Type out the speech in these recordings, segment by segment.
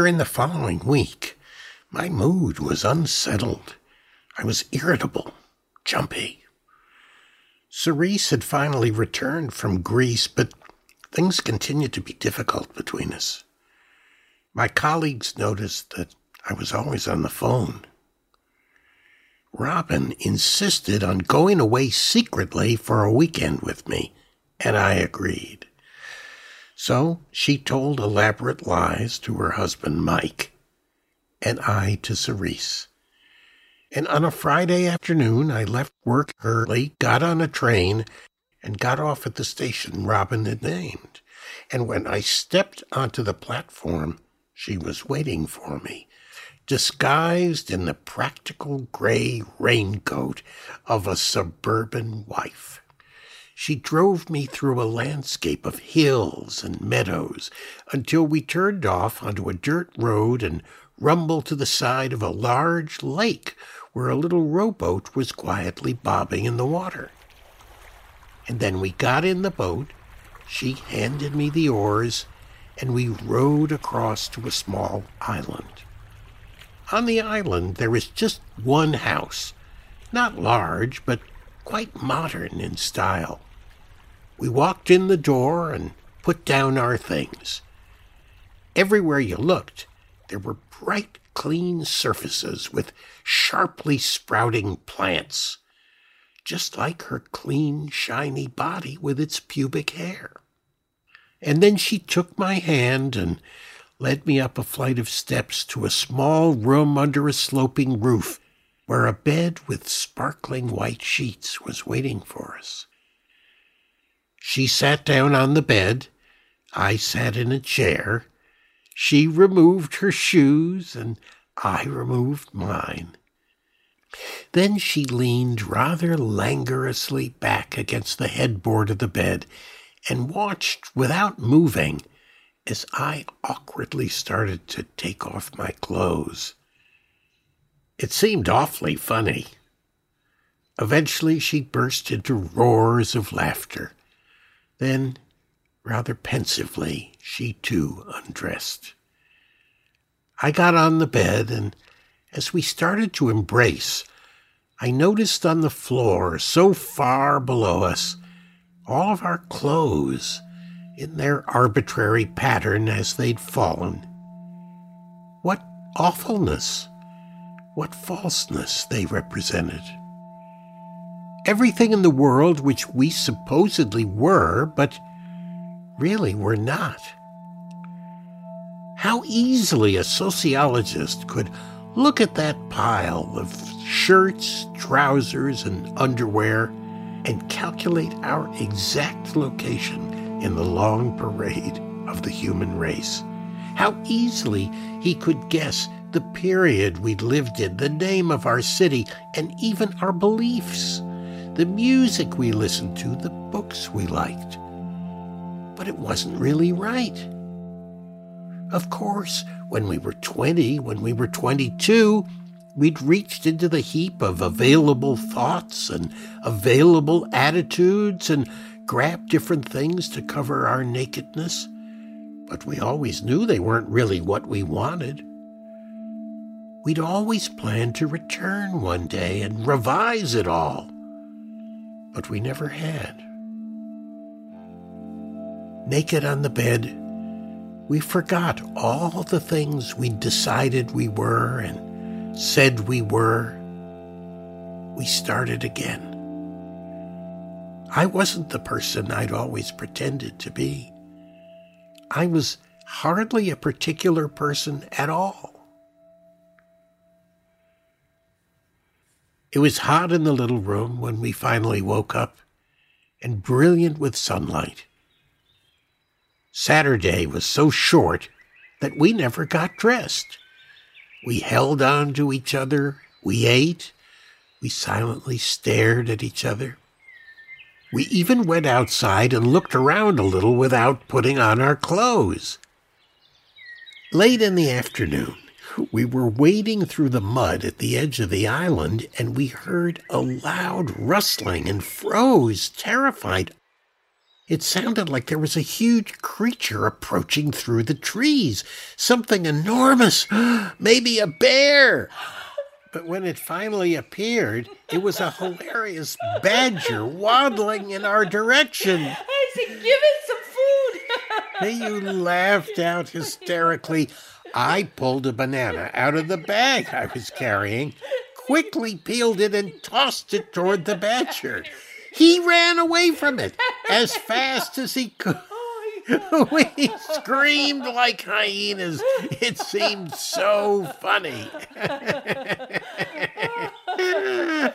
During the following week, my mood was unsettled. I was irritable, jumpy. Cerise had finally returned from Greece, but things continued to be difficult between us. My colleagues noticed that I was always on the phone. Robin insisted on going away secretly for a weekend with me, and I agreed. So she told elaborate lies to her husband, Mike, and I to Cerise. And on a Friday afternoon, I left work early, got on a train, and got off at the station Robin had named. And when I stepped onto the platform, she was waiting for me, disguised in the practical gray raincoat of a suburban wife. She drove me through a landscape of hills and meadows until we turned off onto a dirt road and rumbled to the side of a large lake where a little rowboat was quietly bobbing in the water. And then we got in the boat, she handed me the oars, and we rowed across to a small island. On the island there was just one house, not large, but quite modern in style. We walked in the door and put down our things. Everywhere you looked, there were bright, clean surfaces with sharply sprouting plants, just like her clean, shiny body with its pubic hair. And then she took my hand and led me up a flight of steps to a small room under a sloping roof where a bed with sparkling white sheets was waiting for us. She sat down on the bed. I sat in a chair. She removed her shoes, and I removed mine. Then she leaned rather languorously back against the headboard of the bed and watched without moving as I awkwardly started to take off my clothes. It seemed awfully funny. Eventually, she burst into roars of laughter. Then, rather pensively, she too undressed. I got on the bed, and as we started to embrace, I noticed on the floor, so far below us, all of our clothes in their arbitrary pattern as they'd fallen. What awfulness, what falseness they represented everything in the world which we supposedly were, but really were not. How easily a sociologist could look at that pile of shirts, trousers, and underwear and calculate our exact location in the long parade of the human race. How easily he could guess the period we'd lived in, the name of our city, and even our beliefs the music we listened to, the books we liked. But it wasn't really right. Of course, when we were 20, when we were 22, we'd reached into the heap of available thoughts and available attitudes and grabbed different things to cover our nakedness. But we always knew they weren't really what we wanted. We'd always planned to return one day and revise it all but we never had. Naked on the bed, we forgot all the things we decided we were and said we were. We started again. I wasn't the person I'd always pretended to be. I was hardly a particular person at all. It was hot in the little room when we finally woke up and brilliant with sunlight. Saturday was so short that we never got dressed. We held on to each other, we ate, we silently stared at each other. We even went outside and looked around a little without putting on our clothes. Late in the afternoon, we were wading through the mud at the edge of the island and we heard a loud rustling and froze, terrified. It sounded like there was a huge creature approaching through the trees, something enormous, maybe a bear. But when it finally appeared, it was a hilarious badger waddling in our direction. I said, give food. You laughed out hysterically. I pulled a banana out of the bag I was carrying, quickly peeled it, and tossed it toward the badger. He ran away from it as fast as he could. we screamed like hyenas. It seemed so funny.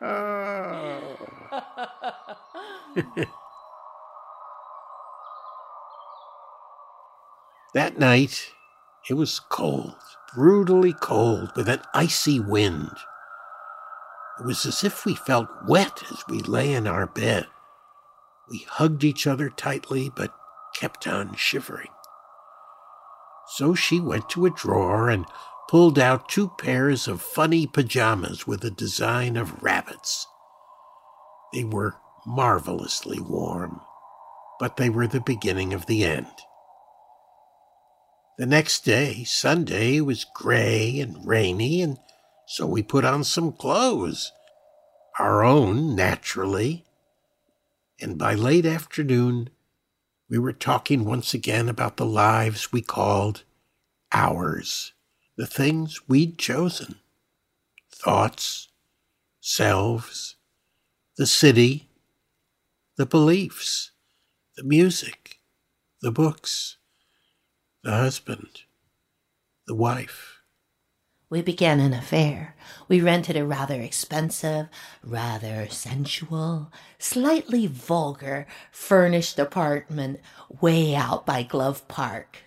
oh. that night, it was cold, brutally cold, with an icy wind. It was as if we felt wet as we lay in our bed. We hugged each other tightly, but kept on shivering. So she went to a drawer and pulled out two pairs of funny pajamas with a design of rabbits. They were marvelously warm, but they were the beginning of the end. The next day, Sunday, was gray and rainy, and so we put on some clothes, our own, naturally. And by late afternoon, we were talking once again about the lives we called ours, the things we'd chosen thoughts, selves, the city, the beliefs, the music, the books, the husband, the wife we began an affair. We rented a rather expensive, rather sensual, slightly vulgar, furnished apartment way out by Glove Park.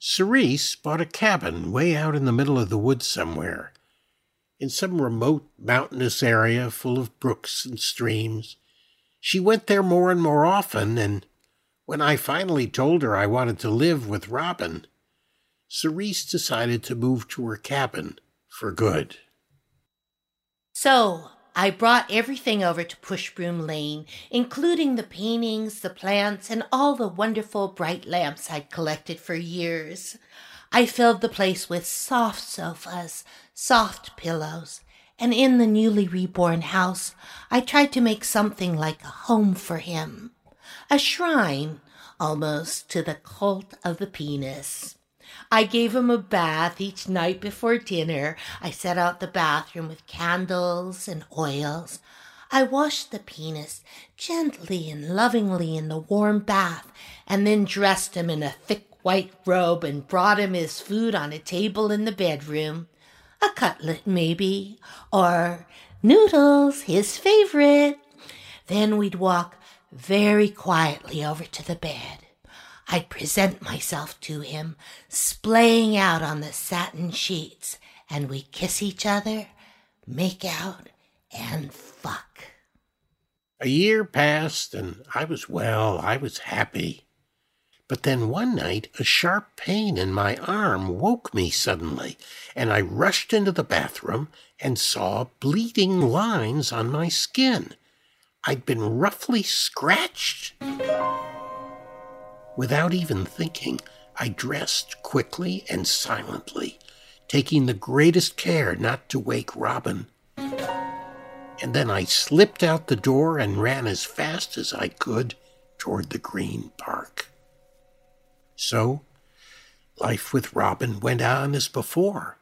Cerise bought a cabin way out in the middle of the woods somewhere, in some remote mountainous area full of brooks and streams. She went there more and more often, and when I finally told her I wanted to live with Robin, Cerise decided to move to her cabin for good. So I brought everything over to Pushbroom Lane, including the paintings, the plants, and all the wonderful bright lamps I'd collected for years. I filled the place with soft sofas, soft pillows, and in the newly reborn house, I tried to make something like a home for him, a shrine almost to the cult of the penis. I gave him a bath each night before dinner. I set out the bathroom with candles and oils. I washed the penis gently and lovingly in the warm bath, and then dressed him in a thick white robe and brought him his food on a table in the bedroom. A cutlet, maybe, or noodles, his favorite. Then we'd walk very quietly over to the bed. I'd present myself to him, splaying out on the satin sheets, and we'd kiss each other, make out, and fuck. A year passed, and I was well, I was happy. But then one night, a sharp pain in my arm woke me suddenly, and I rushed into the bathroom and saw bleeding lines on my skin. I'd been roughly scratched. Without even thinking, I dressed quickly and silently, taking the greatest care not to wake Robin. And then I slipped out the door and ran as fast as I could toward the Green Park. So, life with Robin went on as before.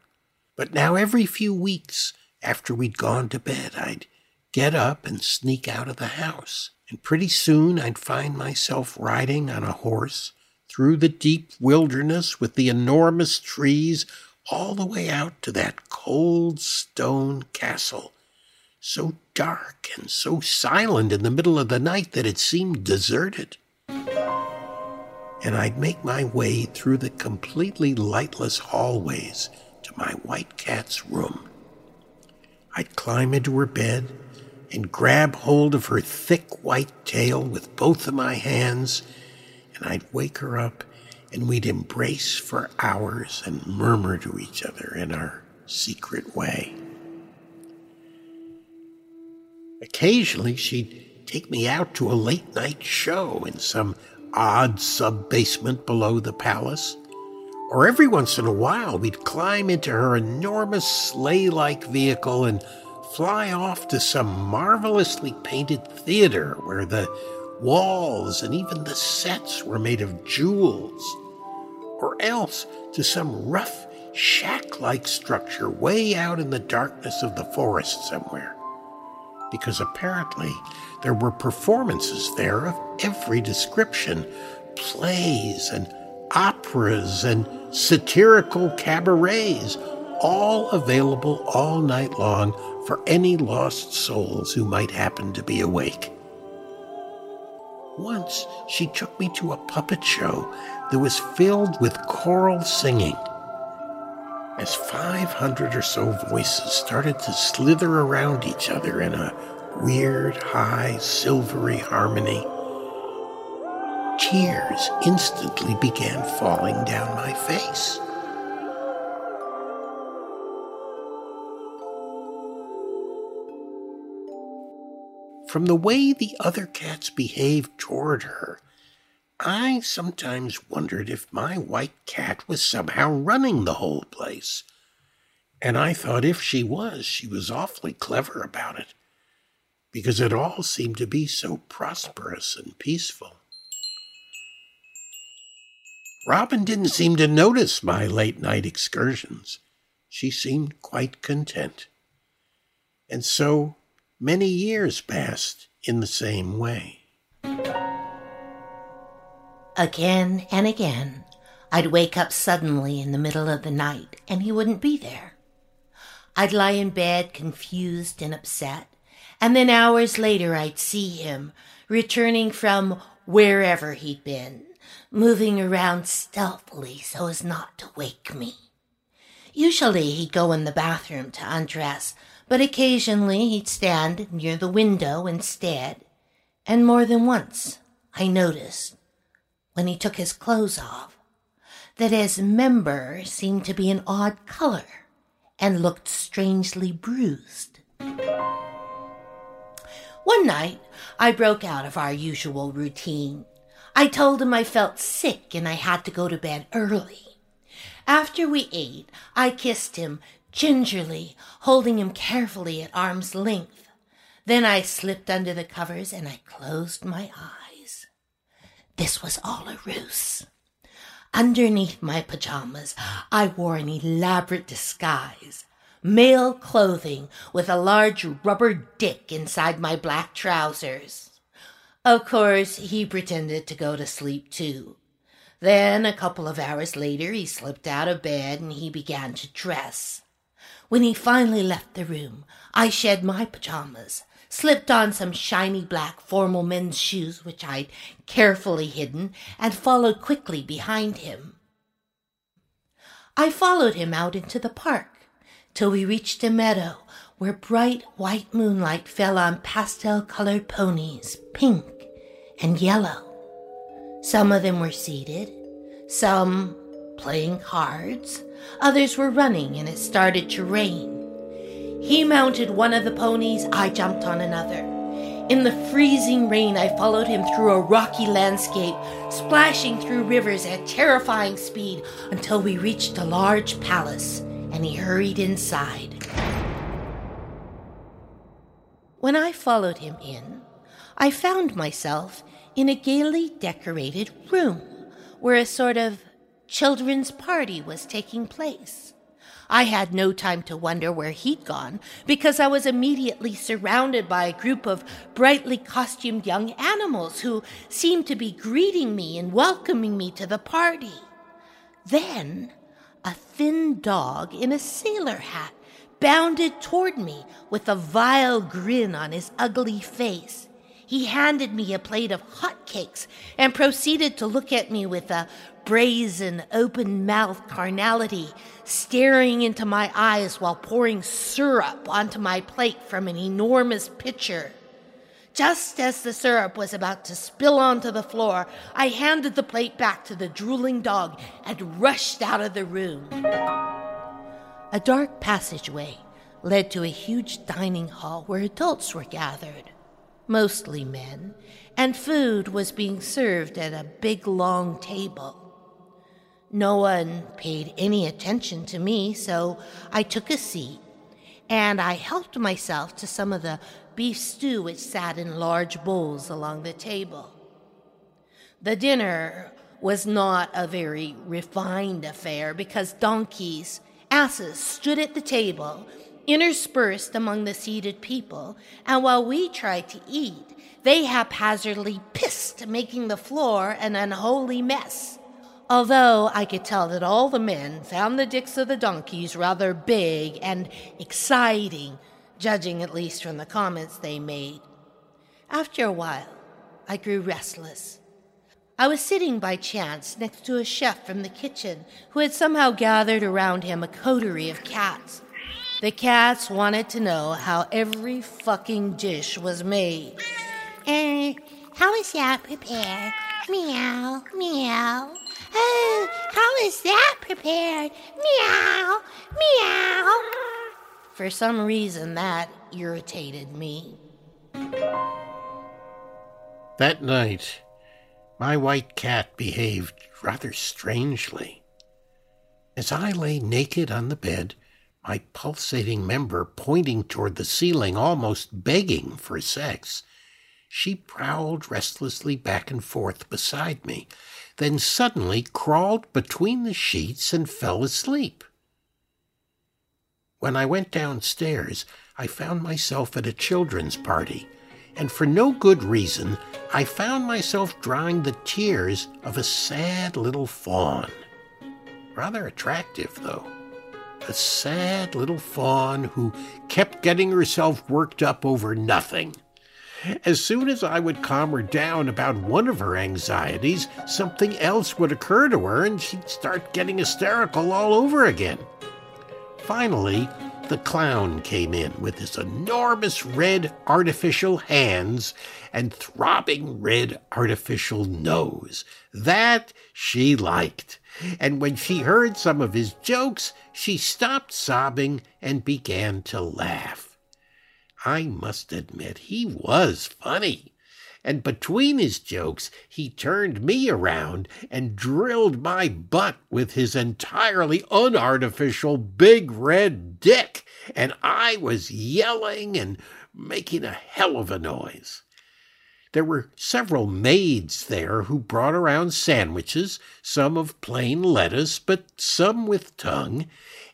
But now, every few weeks after we'd gone to bed, I'd get up and sneak out of the house and pretty soon I'd find myself riding on a horse through the deep wilderness with the enormous trees all the way out to that cold stone castle, so dark and so silent in the middle of the night that it seemed deserted. And I'd make my way through the completely lightless hallways to my white cat's room. I'd climb into her bed and grab hold of her thick white tail with both of my hands, and I'd wake her up, and we'd embrace for hours and murmur to each other in our secret way. Occasionally, she'd take me out to a late night show in some odd sub basement below the palace. Or every once in a while, we'd climb into her enormous sleigh like vehicle and fly off to some marvelously painted theater where the walls and even the sets were made of jewels. Or else to some rough shack like structure way out in the darkness of the forest somewhere. Because apparently there were performances there of every description plays and operas and satirical cabarets, all available all night long for any lost souls who might happen to be awake. Once she took me to a puppet show that was filled with choral singing. As 500 or so voices started to slither around each other in a weird, high, silvery harmony, tears instantly began falling down my face. From the way the other cats behaved toward her, I sometimes wondered if my white cat was somehow running the whole place. And I thought if she was, she was awfully clever about it, because it all seemed to be so prosperous and peaceful. Robin didn't seem to notice my late night excursions. She seemed quite content. And so many years passed in the same way. Again and again, I'd wake up suddenly in the middle of the night and he wouldn't be there. I'd lie in bed confused and upset, and then hours later I'd see him returning from wherever he'd been moving around stealthily so as not to wake me. Usually he'd go in the bathroom to undress, but occasionally he'd stand near the window instead. And more than once I noticed, when he took his clothes off, that his member seemed to be an odd color and looked strangely bruised. One night, I broke out of our usual routine I told him I felt sick and I had to go to bed early. After we ate, I kissed him gingerly, holding him carefully at arm's length. Then I slipped under the covers and I closed my eyes. This was all a ruse. Underneath my pajamas, I wore an elaborate disguise. Male clothing with a large rubber dick inside my black trousers. Of course, he pretended to go to sleep too. Then, a couple of hours later, he slipped out of bed and he began to dress. When he finally left the room, I shed my pajamas, slipped on some shiny black formal men's shoes which I'd carefully hidden, and followed quickly behind him. I followed him out into the park till we reached a meadow where bright white moonlight fell on pastel colored ponies, pink and yellow. Some of them were seated, some playing cards, others were running, and it started to rain. He mounted one of the ponies, I jumped on another. In the freezing rain, I followed him through a rocky landscape, splashing through rivers at terrifying speed until we reached a large palace, and he hurried inside. When I followed him in, I found myself in a gaily decorated room where a sort of children's party was taking place. I had no time to wonder where he'd gone because I was immediately surrounded by a group of brightly costumed young animals who seemed to be greeting me and welcoming me to the party. Then a thin dog in a sailor hat bounded toward me with a vile grin on his ugly face. He handed me a plate of hot cakes and proceeded to look at me with a brazen, open mouthed carnality, staring into my eyes while pouring syrup onto my plate from an enormous pitcher. Just as the syrup was about to spill onto the floor, I handed the plate back to the drooling dog and rushed out of the room. A dark passageway led to a huge dining hall where adults were gathered. Mostly men, and food was being served at a big long table. No one paid any attention to me, so I took a seat and I helped myself to some of the beef stew which sat in large bowls along the table. The dinner was not a very refined affair because donkeys, asses stood at the table, interspersed among the seated people, and while we tried to eat, they haphazardly pissed, making the floor an unholy mess. Although I could tell that all the men found the dicks of the donkeys rather big and exciting, judging at least from the comments they made. After a while, I grew restless. I was sitting by chance next to a chef from the kitchen who had somehow gathered around him a coterie of cats. The cats wanted to know how every fucking dish was made. Uh, how is that prepared? Meow, meow. Oh, how is that prepared? Meow, meow. For some reason, that irritated me. That night, my white cat behaved rather strangely. As I lay naked on the bed, my pulsating member pointing toward the ceiling, almost begging for sex, she prowled restlessly back and forth beside me, then suddenly crawled between the sheets and fell asleep. When I went downstairs, I found myself at a children's party, and for no good reason, I found myself drying the tears of a sad little fawn. Rather attractive, though. A sad little fawn who kept getting herself worked up over nothing. As soon as I would calm her down about one of her anxieties, something else would occur to her and she'd start getting hysterical all over again. Finally, the clown came in with his enormous red artificial hands and throbbing red artificial nose. That she liked. And when she heard some of his jokes, she stopped sobbing and began to laugh. I must admit, he was funny. And between his jokes, he turned me around and drilled my butt with his entirely unartificial big red dick. And I was yelling and making a hell of a noise. There were several maids there who brought around sandwiches, some of plain lettuce, but some with tongue,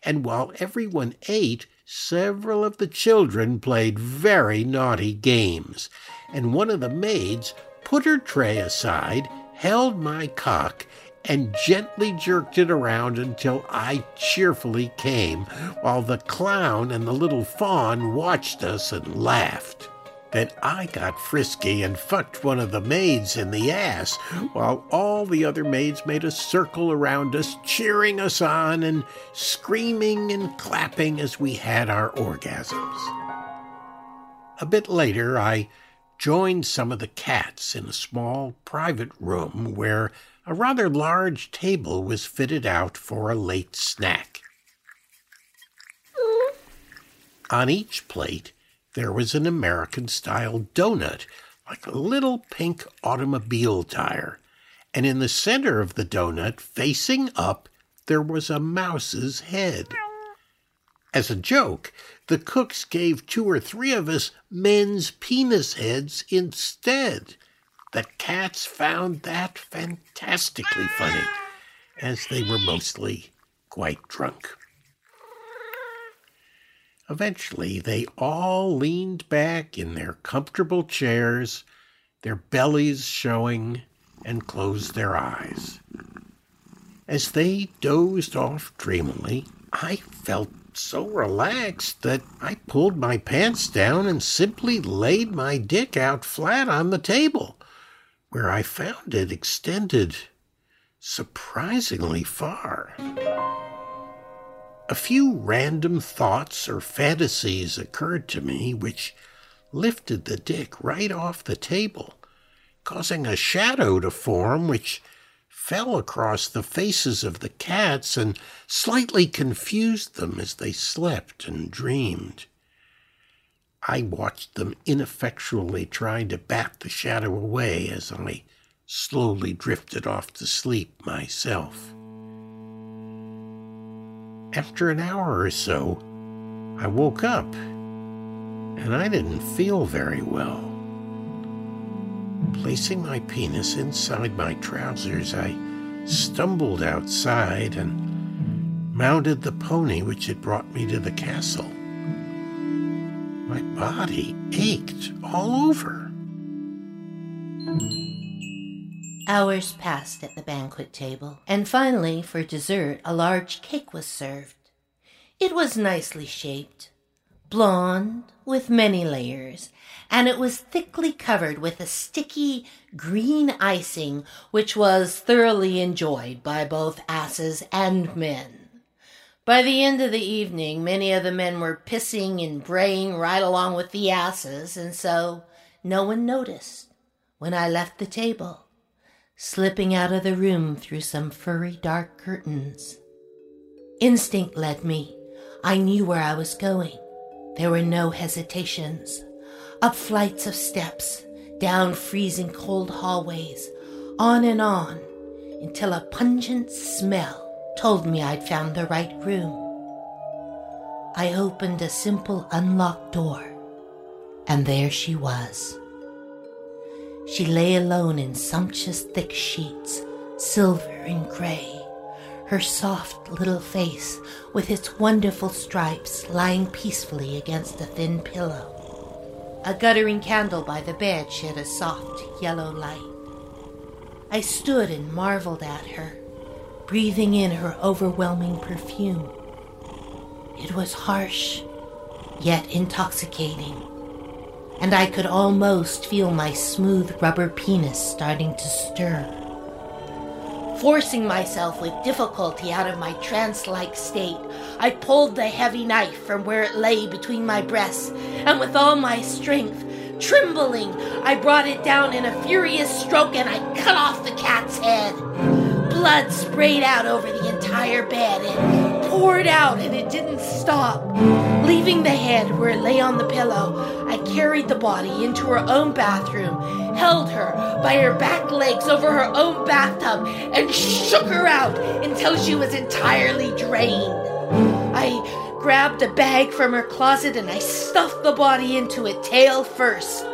and while everyone ate, several of the children played very naughty games, and one of the maids put her tray aside, held my cock, and gently jerked it around until I cheerfully came, while the clown and the little fawn watched us and laughed. Then I got frisky and fucked one of the maids in the ass, while all the other maids made a circle around us, cheering us on and screaming and clapping as we had our orgasms. A bit later, I joined some of the cats in a small private room where a rather large table was fitted out for a late snack. On each plate, there was an American style donut, like a little pink automobile tire. And in the center of the donut, facing up, there was a mouse's head. As a joke, the cooks gave two or three of us men's penis heads instead. The cats found that fantastically funny, as they were mostly quite drunk. Eventually, they all leaned back in their comfortable chairs, their bellies showing, and closed their eyes. As they dozed off dreamily, I felt so relaxed that I pulled my pants down and simply laid my dick out flat on the table, where I found it extended surprisingly far. A few random thoughts or fantasies occurred to me which lifted the dick right off the table, causing a shadow to form which fell across the faces of the cats and slightly confused them as they slept and dreamed. I watched them ineffectually trying to bat the shadow away as I slowly drifted off to sleep myself. After an hour or so, I woke up and I didn't feel very well. Placing my penis inside my trousers, I stumbled outside and mounted the pony which had brought me to the castle. My body ached all over. Hours passed at the banquet table, and finally, for dessert, a large cake was served. It was nicely shaped, blonde, with many layers, and it was thickly covered with a sticky green icing which was thoroughly enjoyed by both asses and men. By the end of the evening, many of the men were pissing and braying right along with the asses, and so no one noticed when I left the table slipping out of the room through some furry dark curtains. Instinct led me. I knew where I was going. There were no hesitations. Up flights of steps, down freezing cold hallways, on and on, until a pungent smell told me I'd found the right room. I opened a simple unlocked door, and there she was. She lay alone in sumptuous thick sheets, silver and gray, her soft little face with its wonderful stripes lying peacefully against a thin pillow. A guttering candle by the bed shed a soft yellow light. I stood and marveled at her, breathing in her overwhelming perfume. It was harsh, yet intoxicating and I could almost feel my smooth rubber penis starting to stir. Forcing myself with difficulty out of my trance like state, I pulled the heavy knife from where it lay between my breasts, and with all my strength, trembling, I brought it down in a furious stroke and I cut off the cat's head. Blood sprayed out over the entire bed. It poured out and it didn't stop. Leaving the head where it lay on the pillow, I carried the body into her own bathroom, held her by her back legs over her own bathtub, and shook her out until she was entirely drained. I grabbed a bag from her closet and I stuffed the body into it tail first.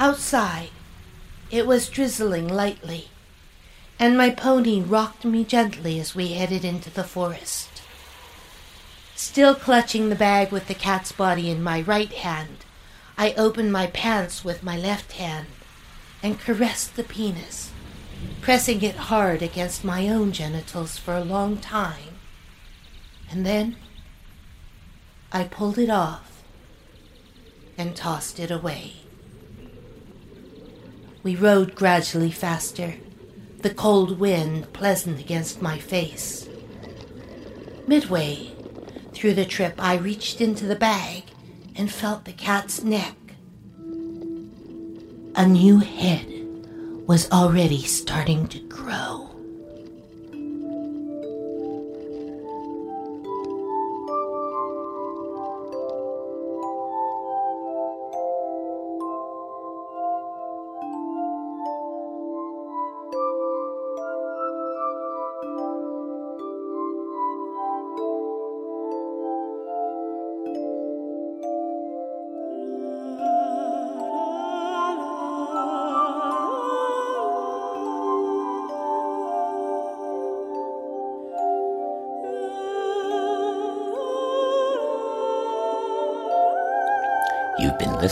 Outside, it was drizzling lightly and my pony rocked me gently as we headed into the forest. Still clutching the bag with the cat's body in my right hand, I opened my pants with my left hand and caressed the penis, pressing it hard against my own genitals for a long time. And then I pulled it off and tossed it away. We rode gradually faster the cold wind pleasant against my face. Midway through the trip, I reached into the bag and felt the cat's neck. A new head was already starting to grow.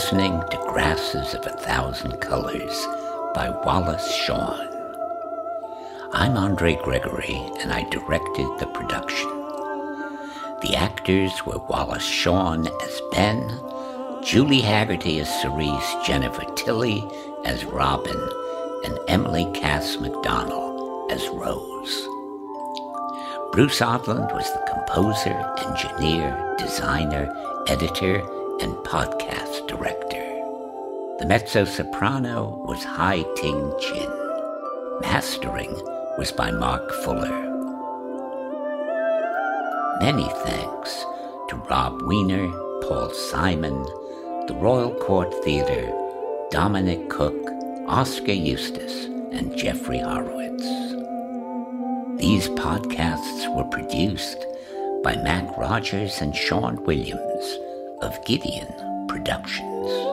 Listening to Grasses of a Thousand Colors by Wallace Shawn. I'm Andre Gregory, and I directed the production. The actors were Wallace Shawn as Ben, Julie Hagerty as Cerise, Jennifer Tilly as Robin, and Emily Cass McDonnell as Rose. Bruce Odland was the composer, engineer, designer, editor, and podcast director. The mezzo soprano was Hai Ting Chin. Mastering was by Mark Fuller. Many thanks to Rob Weiner, Paul Simon, the Royal Court Theatre, Dominic Cooke, Oskar Eustis, and Jeffrey Horowitz. These podcasts were produced by Mac Rogers and Sean Williams of Gideon Productions.